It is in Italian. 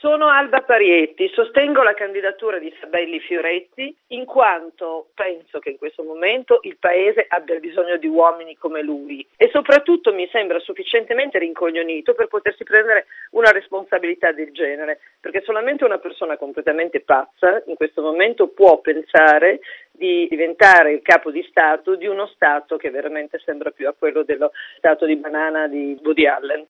Sono Alba Parietti, sostengo la candidatura di Sabelli Fioretti in quanto penso che in questo momento il Paese abbia bisogno di uomini come lui e soprattutto mi sembra sufficientemente rincoglionito per potersi prendere una responsabilità del genere, perché solamente una persona completamente pazza in questo momento può pensare di diventare il capo di Stato di uno Stato che veramente sembra più a quello dello Stato di banana di Woody Allen.